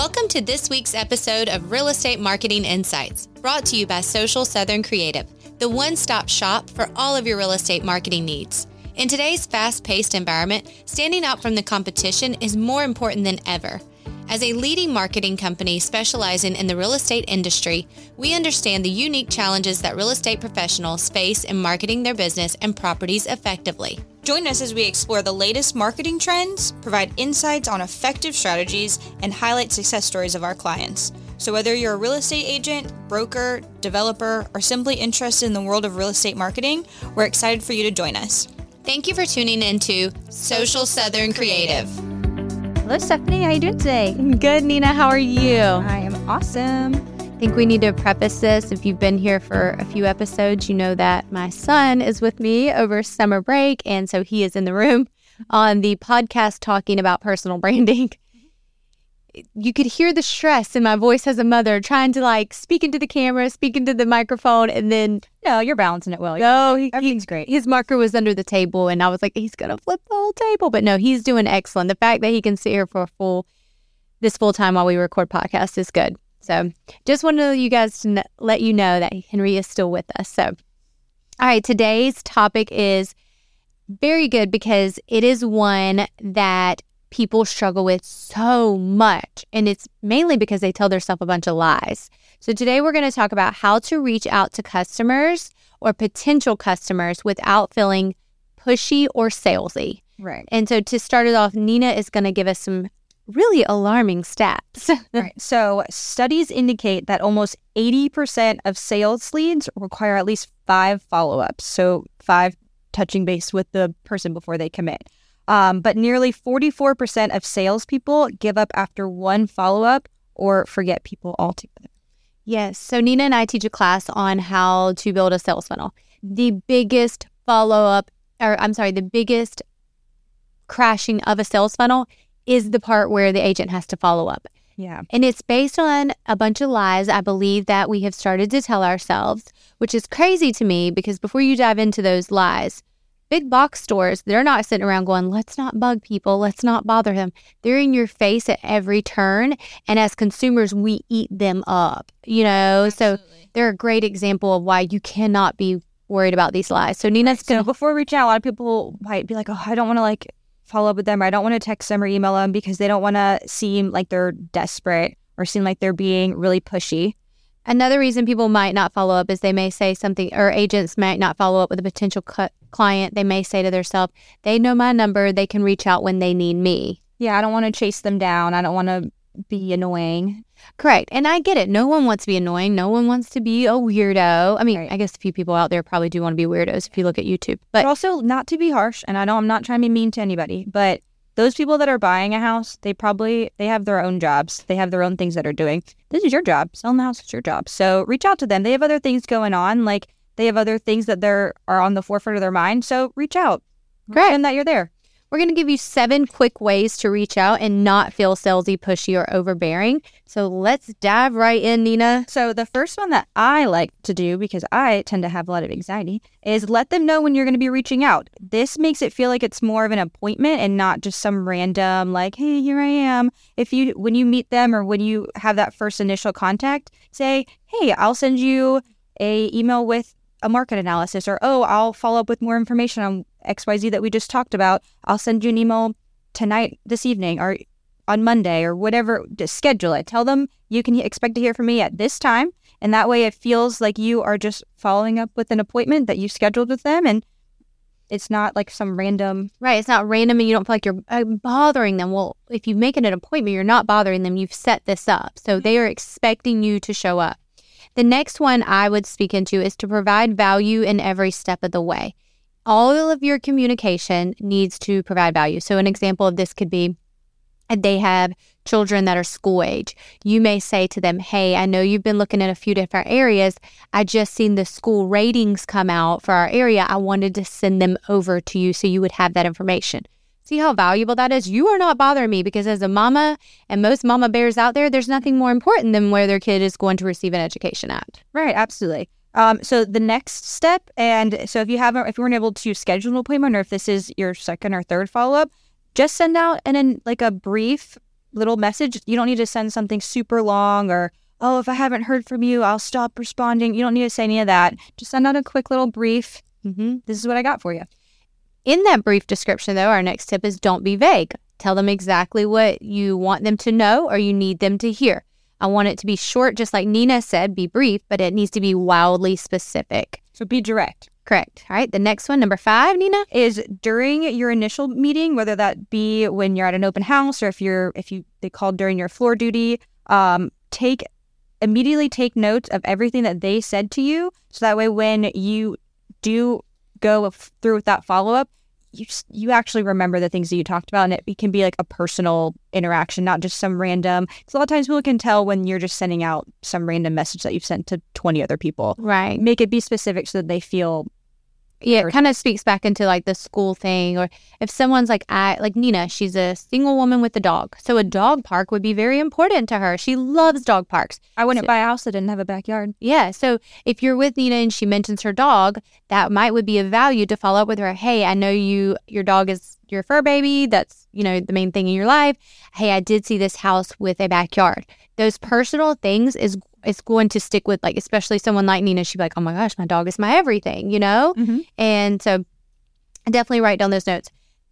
Welcome to this week's episode of Real Estate Marketing Insights, brought to you by Social Southern Creative, the one stop shop for all of your real estate marketing needs. In today's fast paced environment, standing out from the competition is more important than ever. As a leading marketing company specializing in the real estate industry, we understand the unique challenges that real estate professionals face in marketing their business and properties effectively. Join us as we explore the latest marketing trends, provide insights on effective strategies, and highlight success stories of our clients. So, whether you're a real estate agent, broker, developer, or simply interested in the world of real estate marketing, we're excited for you to join us. Thank you for tuning into Social Southern Creative. Hello, Stephanie. How are you doing today? Good, Nina. How are you? I am awesome. I think we need to preface this. If you've been here for a few episodes, you know that my son is with me over summer break. And so he is in the room on the podcast talking about personal branding you could hear the stress in my voice as a mother trying to like speak into the camera, speak into the microphone, and then no, you're balancing it well. No, he, everything's great. His marker was under the table, and I was like, he's gonna flip the whole table, but no, he's doing excellent. The fact that he can sit here for a full this full time while we record podcast is good. So, just wanted you guys to let you know that Henry is still with us. So, all right, today's topic is very good because it is one that people struggle with so much. And it's mainly because they tell themselves a bunch of lies. So today we're going to talk about how to reach out to customers or potential customers without feeling pushy or salesy. Right. And so to start it off, Nina is going to give us some really alarming stats. right. So studies indicate that almost 80% of sales leads require at least five follow-ups. So five touching base with the person before they commit. Um, but nearly 44% of salespeople give up after one follow up or forget people altogether. Yes. So Nina and I teach a class on how to build a sales funnel. The biggest follow up, or I'm sorry, the biggest crashing of a sales funnel is the part where the agent has to follow up. Yeah. And it's based on a bunch of lies I believe that we have started to tell ourselves, which is crazy to me because before you dive into those lies, Big box stores, they're not sitting around going, let's not bug people, let's not bother them. They're in your face at every turn. And as consumers, we eat them up, you know? Absolutely. So they're a great example of why you cannot be worried about these lies. So Nina's going to. So before reaching out, a lot of people might be like, oh, I don't want to like follow up with them or I don't want to text them or email them because they don't want to seem like they're desperate or seem like they're being really pushy. Another reason people might not follow up is they may say something, or agents might not follow up with a potential client. They may say to themselves, they know my number, they can reach out when they need me. Yeah, I don't want to chase them down. I don't want to be annoying. Correct. And I get it. No one wants to be annoying. No one wants to be a weirdo. I mean, right. I guess a few people out there probably do want to be weirdos if you look at YouTube. But, but also, not to be harsh, and I know I'm not trying to be mean to anybody, but those people that are buying a house, they probably they have their own jobs. They have their own things that are doing. This is your job. Selling the house is your job. So reach out to them. They have other things going on. Like they have other things that they're are on the forefront of their mind. So reach out. Great. And that you're there. We're going to give you seven quick ways to reach out and not feel salesy, pushy, or overbearing. So let's dive right in, Nina. So, the first one that I like to do because I tend to have a lot of anxiety is let them know when you're going to be reaching out. This makes it feel like it's more of an appointment and not just some random, like, hey, here I am. If you, when you meet them or when you have that first initial contact, say, hey, I'll send you a email with a market analysis or oh i'll follow up with more information on xyz that we just talked about. I'll send you an email tonight this evening or on monday or whatever just schedule it. Tell them you can expect to hear from me at this time and that way it feels like you are just following up with an appointment that you scheduled with them and it's not like some random right it's not random and you don't feel like you're uh, bothering them. Well if you make it an appointment you're not bothering them. You've set this up. So mm-hmm. they are expecting you to show up the next one I would speak into is to provide value in every step of the way. All of your communication needs to provide value. So, an example of this could be they have children that are school age. You may say to them, Hey, I know you've been looking at a few different areas. I just seen the school ratings come out for our area. I wanted to send them over to you so you would have that information. See how valuable that is? You are not bothering me because as a mama and most mama bears out there, there's nothing more important than where their kid is going to receive an education at. Right, absolutely. Um, so the next step, and so if you haven't, if you weren't able to schedule an appointment, or if this is your second or third follow up, just send out an, an like a brief little message. You don't need to send something super long or, oh, if I haven't heard from you, I'll stop responding. You don't need to say any of that. Just send out a quick little brief. Mm-hmm. This is what I got for you. In that brief description, though, our next tip is don't be vague. Tell them exactly what you want them to know or you need them to hear. I want it to be short, just like Nina said, be brief, but it needs to be wildly specific. So be direct. Correct. All right. The next one, number five, Nina. Is during your initial meeting, whether that be when you're at an open house or if you're if you they called during your floor duty, um, take immediately take notes of everything that they said to you, so that way when you do go through with that follow up, you s- you actually remember the things that you talked about, and it, it can be like a personal interaction, not just some random. Because a lot of times people can tell when you're just sending out some random message that you've sent to 20 other people. Right. Make it be specific so that they feel Yeah, it kind of speaks back into like the school thing, or if someone's like, I like Nina, she's a single woman with a dog, so a dog park would be very important to her. She loves dog parks. I wouldn't So- buy a house that didn't have a backyard. Yeah, so if you're with Nina and she mentions her dog, that might would be of value to follow up with her. Hey, I know you, your dog is your fur baby. That's you know the main thing in your life. Hey, I did see this house with a backyard. Those personal things is is going to stick with like especially someone like Nina. She'd be like, oh my gosh, my dog is my everything, you know. Mhm. And so, I definitely write down those notes.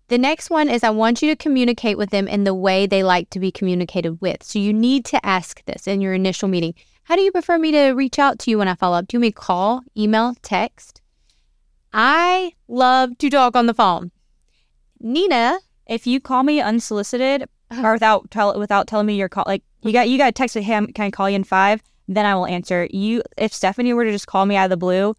The next one is I want you to communicate with them in the way they like to be communicated with. So you need to ask this in your initial meeting. How do you prefer me to reach out to you when I follow up? Do you want me call, email, text? I love to talk on the phone. Nina, If you call me unsolicited or without tell without telling me your call, like you got you got to text me, hey, I'm- can I call you in five? Then I will answer. You, if Stephanie were to just call me out of the blue,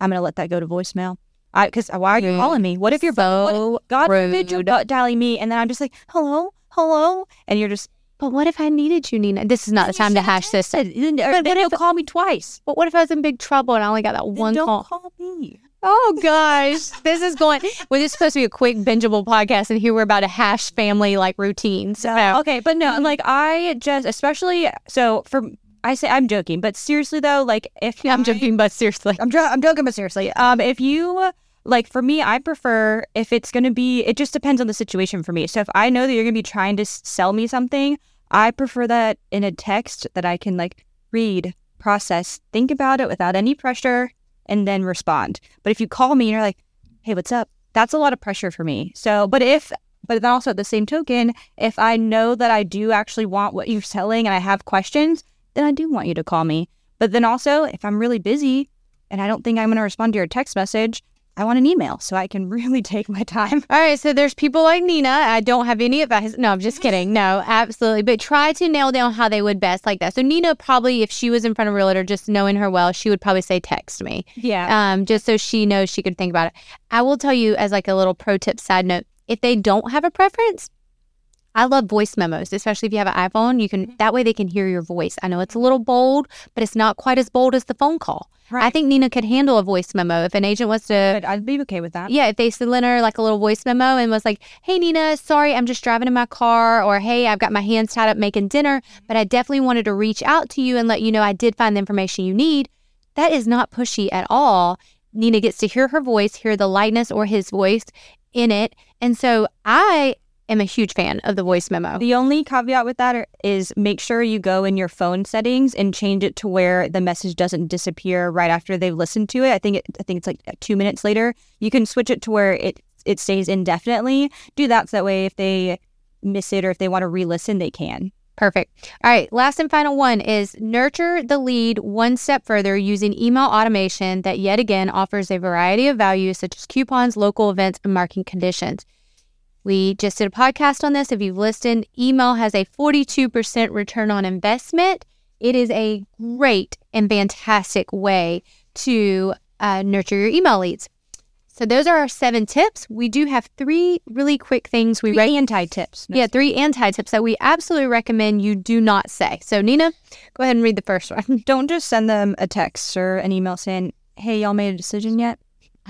I'm gonna let that go to voicemail. I because why are you Rude. calling me? What if you're what- so God forbid you're butt dialing me, and then I'm just like, hello, hello, and you're just But what if I needed you, Nina? This is not the time to hash this. But what he'll if- call me twice. But what if I was in big trouble and I only got that Then one don't call? call me. Oh gosh, this is going. Well, this is supposed to be a quick bingeable podcast, and here we're about to hash family like routines. So Okay, but no, like I just, especially so for I say I'm joking, but seriously though, like if I'm I- joking, but seriously, I'm jo- I'm joking, but seriously, um, if you like for me, I prefer if it's gonna be. It just depends on the situation for me. So if I know that you're gonna be trying to sell me something, I prefer that in a text that I can like read, process, think about it without any pressure, and then respond. But if you call me and you're like, "Hey, what's up?" That's a lot of pressure for me. So, but if but then also at the same token, if I know that I do actually want what you're selling and I have questions, then I do want you to call me. But then also, if I'm really busy and I don't think I'm going to respond to your text message, I want an email so I can really take my time. all right. So there's people like Nina. I don't have any advice. No, I'm just kidding. No, absolutely. But try to nail down how they would best like that. So Nina probably, if she was in front of a realtor, just knowing her well, she would probably say text me. Yeah. um, just so she knows she could think about it. I will tell you as like a little pro tip side note, if they don't have a preference, I love voice memos, especially if you have an iPhone. You can mm-hmm. that way they can hear your voice. I know it's a little bold, but it's not quite as bold as the phone call. I think Nina could handle a voice memo if an agent wants to. But I'd be okay with that. Yeah, if they sent her like a little voice memo and was like, "Hey Nina, sorry, I'm just driving in my car," or "Hey, I've got my hands tied up making dinner, mm-hmm. but I definitely wanted to reach out to you and let you know I did find the information you need." That is not pushy at all. Nina gets to hear her voice, hear the lightness or his voice in it, and so I am a huge fan of the voice memo. The only caveat with that are- is make sure you go in your phone settings and change it to where the message doesn't disappear right after they've listened to it. I think it, I think it's like two minutes later. You can switch it to where it it stays indefinitely. Do that so that way if they miss it or if they want to re-listen, they can. Perfect. All right. Last and final one is nurture the lead one step further using email automation that yet again offers a variety of values such as coupons, local events, and marketing conditions. We just did a podcast on this. If you've listened, email has a 42% return on investment. It is a great and fantastic way to uh, nurture your email leads. So those are our seven tips. We do have three really quick things we Three rec- anti-tips. yeah, three anti tips that we absolutely recommend you do not say. So, Nina, go ahead and read the first one. Don't just send them a text or an email saying, "Hey, y'all made a decision yet?"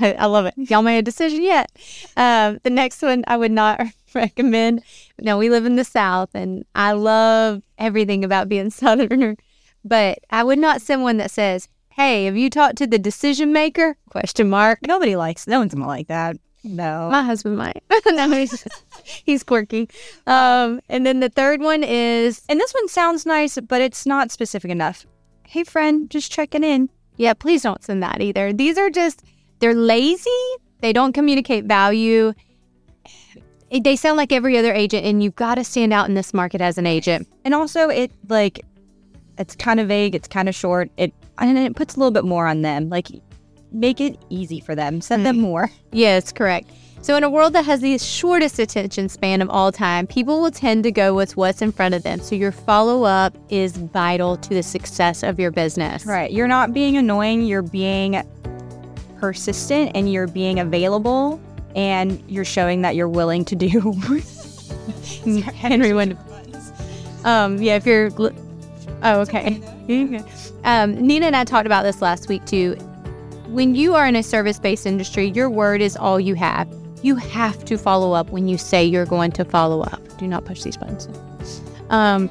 I, I love it. Y'all made a decision yet? Um, the next one I would not recommend. No, we live in the South, and I love everything about being Southerner, but I would not send one that says, "Hey, have you talked to the decision maker?" Question mark. Nobody likes. No one's gonna like that. No. My husband might. no, he's, he's quirky. Um, and then the third one is And this one sounds nice, but it's not specific enough. Hey, friend, just checking in. Yeah, please don't send that either. These are just, they're lazy. They don't communicate value. They sound like every other agent, and you've got to stand out in this market as an agent. And also, it like, it's kind of vague. It's kind of short. It and it puts a little bit more on them. Like, make it easy for them. Send them mm. more. Yes, correct. So, in a world that has the shortest attention span of all time, people will tend to go with what's in front of them. So, your follow up is vital to the success of your business. Right. You're not being annoying. You're being persistent and you're being available and you're showing that you're willing to do. Henry went. Um, yeah, if you're. gl- Oh, okay. um, Nina and I talked about this last week too. When you are in a service based industry, your word is all you have. You have to follow up when you say you're going to follow up. Do not push these buttons. Um,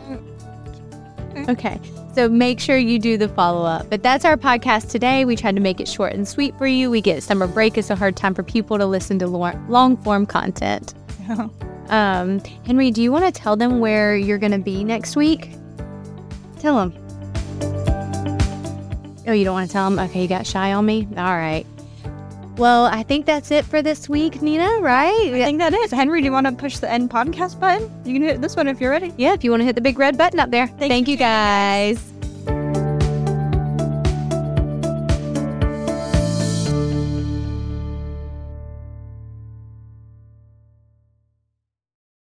okay. So make sure you do the follow up. But that's our podcast today. We tried to make it short and sweet for you. We get summer break is a hard time for people to listen to long form content. Um, Henry, do you want to tell them where you're going to be next week? Tell them. Oh, you don't want to tell them? Okay, you got shy on me? All right. Well, I think that's it for this week, Nina, right? I think that is. Henry, do you want to push the end podcast button? You can hit this one if you're ready. Yeah, if you want to hit the big red button up there. Thank Thank you, you guys.